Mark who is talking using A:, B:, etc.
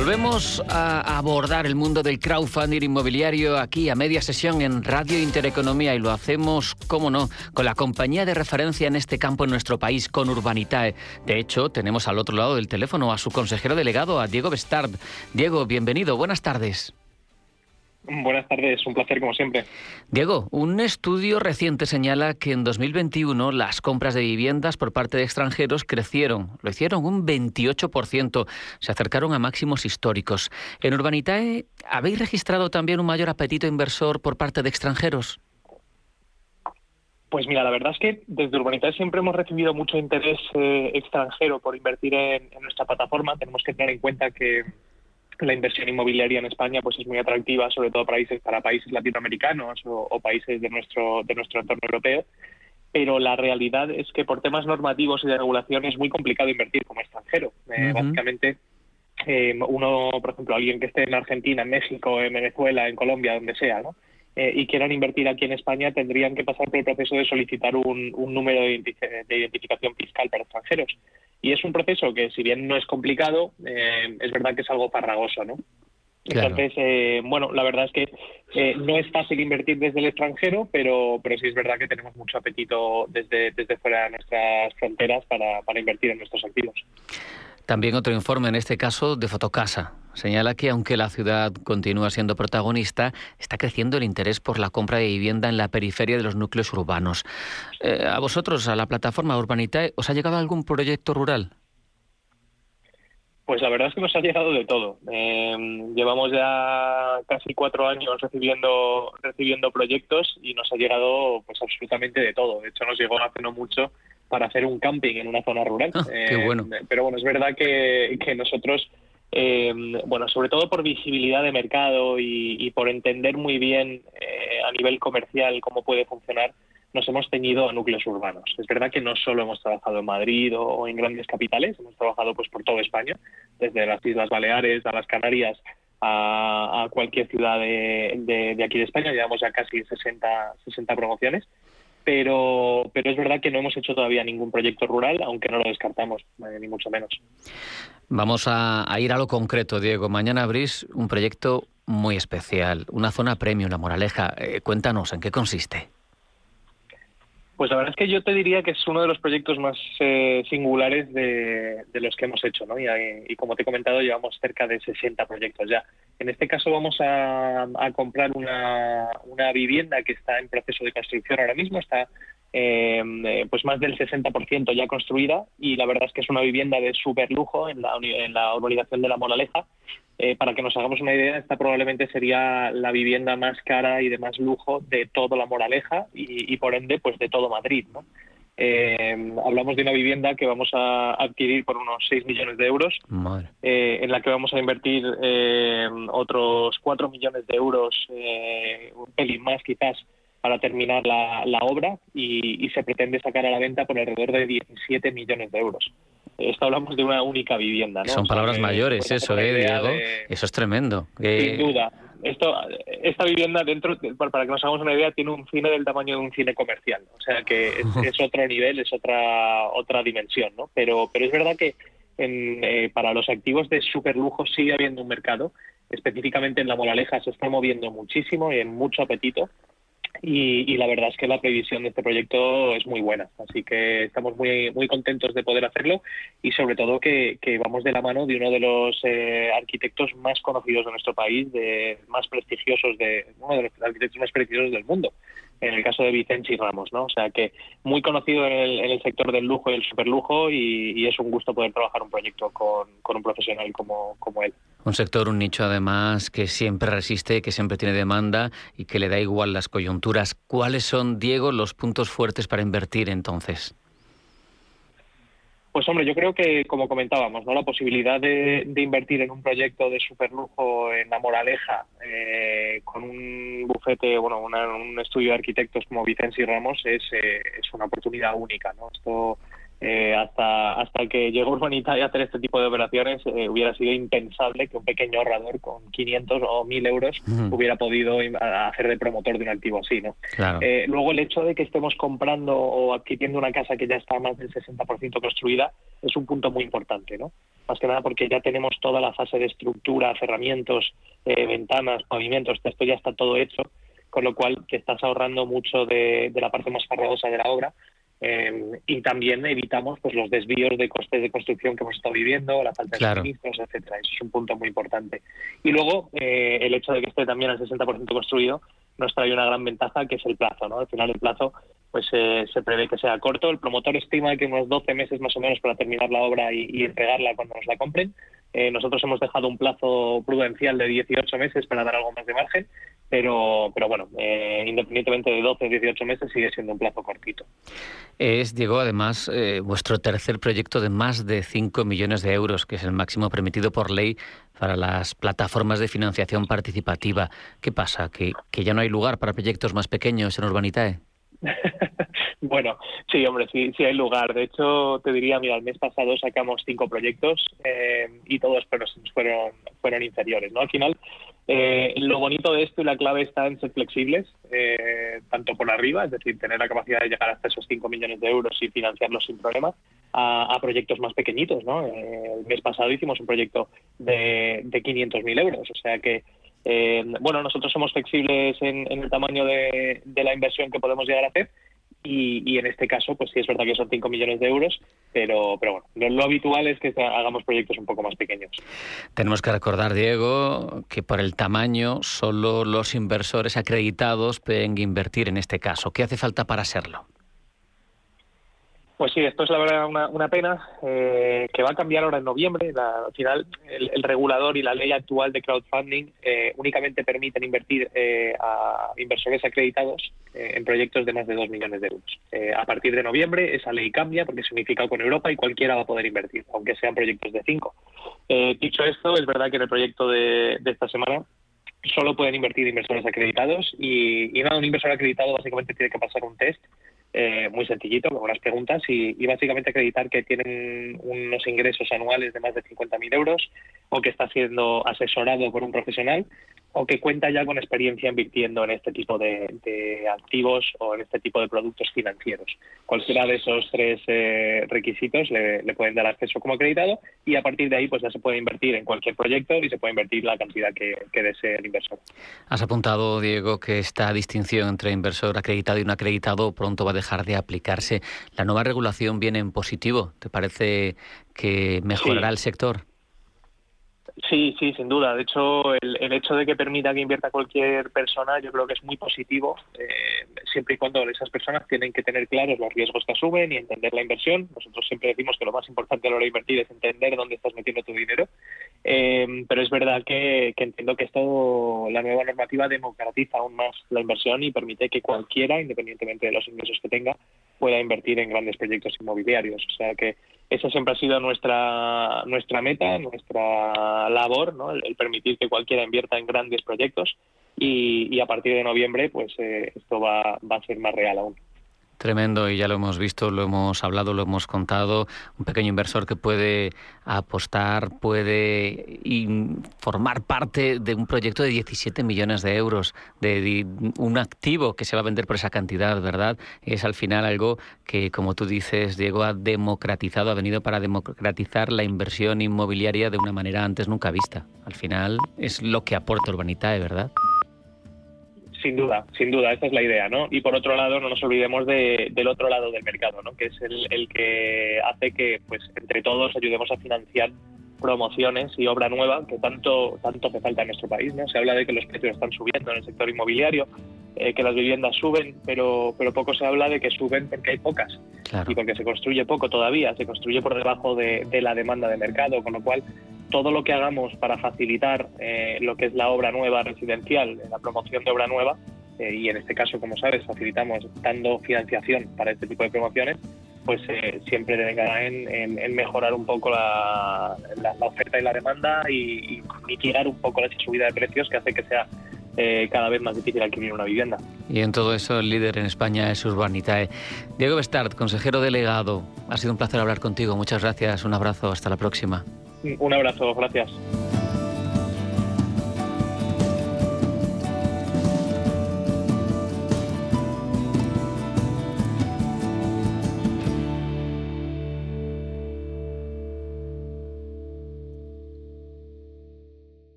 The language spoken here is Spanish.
A: Volvemos a abordar el mundo del crowdfunding inmobiliario aquí a media sesión en Radio Intereconomía y lo hacemos, como no, con la compañía de referencia en este campo en nuestro país, con Urbanitae. De hecho, tenemos al otro lado del teléfono a su consejero delegado, a Diego Bestard. Diego, bienvenido, buenas tardes.
B: Buenas tardes, un placer como siempre.
A: Diego, un estudio reciente señala que en 2021 las compras de viviendas por parte de extranjeros crecieron, lo hicieron un 28%, se acercaron a máximos históricos. ¿En Urbanitae habéis registrado también un mayor apetito inversor por parte de extranjeros?
B: Pues mira, la verdad es que desde Urbanitae siempre hemos recibido mucho interés eh, extranjero por invertir en nuestra plataforma. Tenemos que tener en cuenta que la inversión inmobiliaria en España pues es muy atractiva, sobre todo para países, para países latinoamericanos o, países de nuestro, de nuestro entorno europeo. Pero la realidad es que por temas normativos y de regulación es muy complicado invertir como extranjero. Eh, básicamente, eh, uno, por ejemplo, alguien que esté en Argentina, en México, en Venezuela, en Colombia, donde sea, ¿no? Eh, y quieran invertir aquí en España, tendrían que pasar por el proceso de solicitar un, número de, identificación fiscal para extranjeros. Y es un proceso que, si bien no es complicado, eh, es verdad que es algo farragoso, ¿no? Entonces, eh, bueno, la verdad es que eh, no es fácil invertir desde el extranjero, pero, pero sí es verdad que tenemos mucho apetito desde, desde fuera de nuestras fronteras para, para invertir en nuestros activos.
A: También otro informe, en este caso de Fotocasa, señala que aunque la ciudad continúa siendo protagonista, está creciendo el interés por la compra de vivienda en la periferia de los núcleos urbanos. Eh, ¿A vosotros, a la plataforma Urbanitae, os ha llegado algún proyecto rural?
B: Pues la verdad es que nos ha llegado de todo. Eh, llevamos ya casi cuatro años recibiendo recibiendo proyectos y nos ha llegado pues absolutamente de todo. De hecho, nos llegó hace no mucho para hacer un camping en una zona rural.
A: Ah, qué eh, bueno.
B: pero bueno, es verdad que, nosotros, eh, bueno, sobre todo por visibilidad de mercado y, por entender muy bien eh, a nivel comercial cómo puede funcionar, nos hemos teñido a núcleos urbanos. Es verdad que no solo hemos trabajado en Madrid o, en grandes capitales, hemos trabajado pues por toda España, desde las Islas Baleares a las Canarias a, cualquier ciudad de, de, aquí de España. Llevamos ya casi 60, 60 promociones pero, pero es verdad que no hemos hecho todavía ningún proyecto rural, aunque no lo descartamos, eh, ni mucho menos.
A: Vamos a, ir a lo concreto, Diego. Mañana abrís un proyecto muy especial, una zona premium, La Moraleja. Eh, cuéntanos, ¿en qué consiste?
B: Pues la verdad es que yo te diría que es uno de los proyectos más eh, singulares de, los que hemos hecho, ¿no? Y, como te he comentado, llevamos cerca de 60 proyectos ya. En este caso vamos a, comprar una, una, vivienda que está en proceso de construcción ahora mismo, está eh, pues más del 60% ya construida y la verdad es que es una vivienda de súper lujo en la, en la urbanización de La Moraleja. Eh, para que nos hagamos una idea, esta probablemente sería la vivienda más cara y de más lujo de toda La Moraleja y, por ende pues de todo Madrid. Eh, hablamos de una vivienda que vamos a adquirir por unos 6 millones de euros, en la que vamos a invertir otros 4 millones de euros, un pelín más quizás, para terminar la, la obra y, se pretende sacar a la venta por alrededor de 17 millones de euros. Esto hablamos de una única vivienda.
A: Son palabras mayores eso, ¿eh, Diego? Eso es tremendo.
B: Sin duda. Esto, esta vivienda, dentro, para que nos hagamos una idea, tiene un cine del tamaño de un cine comercial. O sea que es, otro nivel, es otra otra dimensión. ¿no? Pero, pero es verdad que en, eh, para los activos de super lujo sigue habiendo un mercado. Específicamente en la Moraleja se está moviendo muchísimo y en mucho apetito. Y, la verdad es que la previsión de este proyecto es muy buena, así que estamos muy muy contentos de poder hacerlo y sobre todo que, vamos de la mano de uno de los eh, arquitectos más conocidos de nuestro país, de más prestigiosos de uno de los arquitectos más prestigiosos del mundo, en el caso de Vicente Ramos, ¿no? O sea que muy conocido en el, sector del lujo y el superlujo y, y es un gusto poder trabajar un proyecto con, un profesional como él.
A: Un sector, un nicho además que siempre resiste, que siempre tiene demanda y que le da igual las coyunturas. ¿Cuáles son, Diego, los puntos fuertes para invertir entonces?
B: Pues hombre, yo creo que, como comentábamos, ¿no? la posibilidad de, invertir en un proyecto de superlujo en la Moraleja, eh, con un bufete, bueno, un estudio de arquitectos como Vicencio Ramos, es, eh, es una oportunidad única. ¿no? Esto eh, hasta, hasta que llegó Urbanita a hacer este tipo de operaciones, eh, hubiera sido impensable que un pequeño ahorrador con 500 o 1000 euros hubiera podido hacer de promotor de un activo así. ¿no? Eh, luego, el hecho de que estemos comprando o adquiriendo una casa que ya está más del 60% construida es un punto muy importante. ¿no? Más que nada porque ya tenemos toda la fase de estructura, cerramientos, ventanas, pavimentos, esto ya está todo hecho con lo cual te estás ahorrando mucho de, de la parte más farragosa de la obra Em, y también evitamos pues los desvíos de costes de construcción que hemos estado viviendo, la falta de suministros, etcétera. Eso es un punto muy importante. Y luego eh, el hecho de que esté también al 60% construido nos trae una gran ventaja que es el plazo. ¿no? Al final el plazo pues eh, se prevé que sea corto. El promotor estima que unos 12 meses más o menos para terminar la obra y, entregarla cuando nos la compren. Eh, nosotros hemos dejado un plazo prudencial de 18 meses para dar algo más de margen, pero, pero bueno, eh, independientemente de 12 o 18 meses sigue siendo un plazo cortito.
A: Es, Diego, además, eh, vuestro tercer proyecto de más de 5 millones de euros, que es el máximo permitido por ley para las plataformas de financiación participativa. ¿Qué pasa? ¿Que, que ya no hay lugar para proyectos más pequeños en Urbanitae?
B: bueno, sí, hombre, sí, sí hay lugar. De hecho, te diría, mira, el mes pasado sacamos cinco proyectos eh, y todos fueron, fueron inferiores, ¿no? Al final, eh, lo bonito de esto y la clave está en ser flexibles, eh, tanto por arriba, es decir, tener la capacidad de llegar hasta esos 5 millones de euros y financiarlos sin problema, a, proyectos más pequeñitos, ¿no? el mes pasado hicimos un proyecto de, de 500.000 euros, o sea que eh, bueno, nosotros somos flexibles en, el tamaño de, la inversión que podemos llegar a hacer y, en este caso, pues sí es verdad que son 5 millones de euros, pero, pero bueno, lo, habitual es que hagamos proyectos un poco más pequeños.
A: Tenemos que recordar, Diego, que por el tamaño solo los inversores acreditados pueden invertir en este caso. ¿Qué hace falta para serlo?
B: Pues sí, esto es la verdad una, pena eh, que va a cambiar ahora en noviembre. al final, el, regulador y la ley actual de crowdfunding eh, únicamente permiten invertir eh, a inversores acreditados en proyectos de más de 2 millones de euros. a partir de noviembre esa ley cambia porque se unifica con Europa y cualquiera va a poder invertir, aunque sean proyectos de 5. dicho esto, es verdad que en el proyecto de, esta semana solo pueden invertir inversores acreditados y, y nada, un inversor acreditado básicamente tiene que pasar un test eh, muy sencillito, con unas preguntas y, básicamente acreditar que tienen unos ingresos anuales de más de 50.000 euros o que está siendo asesorado por un profesional o que cuenta ya con experiencia invirtiendo en este tipo de, activos o en este tipo de productos financieros. Cualquiera de esos tres eh, requisitos le, pueden dar acceso como acreditado y a partir de ahí pues ya se puede invertir en cualquier proyecto y se puede invertir la cantidad que, que desee el inversor.
A: Has apuntado, Diego, que esta distinción entre inversor acreditado y no acreditado pronto va a dejar de aplicarse. ¿La nueva regulación viene en positivo? ¿Te parece que mejorará el sector?
B: Sí, sí, sin duda. De hecho, el, hecho de que permita que invierta cualquier persona, yo creo que es muy positivo, eh, siempre y cuando esas personas tienen que tener claros los riesgos que asumen y entender la inversión. Nosotros siempre decimos que lo más importante a la hora de invertir es entender dónde estás metiendo tu dinero. Eh, pero es verdad que, entiendo que esto, la nueva normativa democratiza aún más la inversión y permite que cualquiera, independientemente de los ingresos que tenga, pueda invertir en grandes proyectos inmobiliarios. O sea que esa siempre ha sido nuestra nuestra meta, nuestra labor, ¿no? el, permitir que cualquiera invierta en grandes proyectos y, a partir de noviembre pues eh, esto va, va a ser más real aún.
A: Tremendo y ya lo hemos visto, lo hemos hablado, lo hemos contado. Un pequeño inversor que puede apostar, puede formar parte de un proyecto de 17 millones de euros, de, un activo que se va a vender por esa cantidad, ¿verdad? Es al final algo que, como tú dices, Diego, ha democratizado, ha venido para democratizar la inversión inmobiliaria de una manera antes nunca vista. Al final es lo que aporta Urbanitae, ¿verdad?
B: Sin duda, sin duda, esa es la idea, ¿no? Y por otro lado, no nos olvidemos del otro lado del mercado, ¿no? Que es el, que hace que, pues, entre todos ayudemos a financiar promociones y obra nueva que tanto tanto hace falta en nuestro país, ¿no? Se habla de que los precios están subiendo en el sector inmobiliario, eh, que las viviendas suben, pero pero poco se habla de que suben porque hay pocas y porque se construye poco todavía, se construye por debajo de, de la demanda de mercado, con lo cual todo lo que hagamos para facilitar eh, lo que es la obra nueva residencial, la promoción de obra nueva, eh, y en este caso, como sabes, facilitamos dando financiación para este tipo de promociones, pues eh, siempre venga en, en, mejorar un poco la, oferta y la demanda y, mitigar un poco esa subida de precios que hace que sea eh, cada vez más difícil adquirir una vivienda.
A: Y en todo eso el líder en España es Urbanitae. Diego Bestart, consejero delegado, ha sido un placer hablar contigo. Muchas gracias, un abrazo, hasta la próxima.
B: Un abrazo, gracias.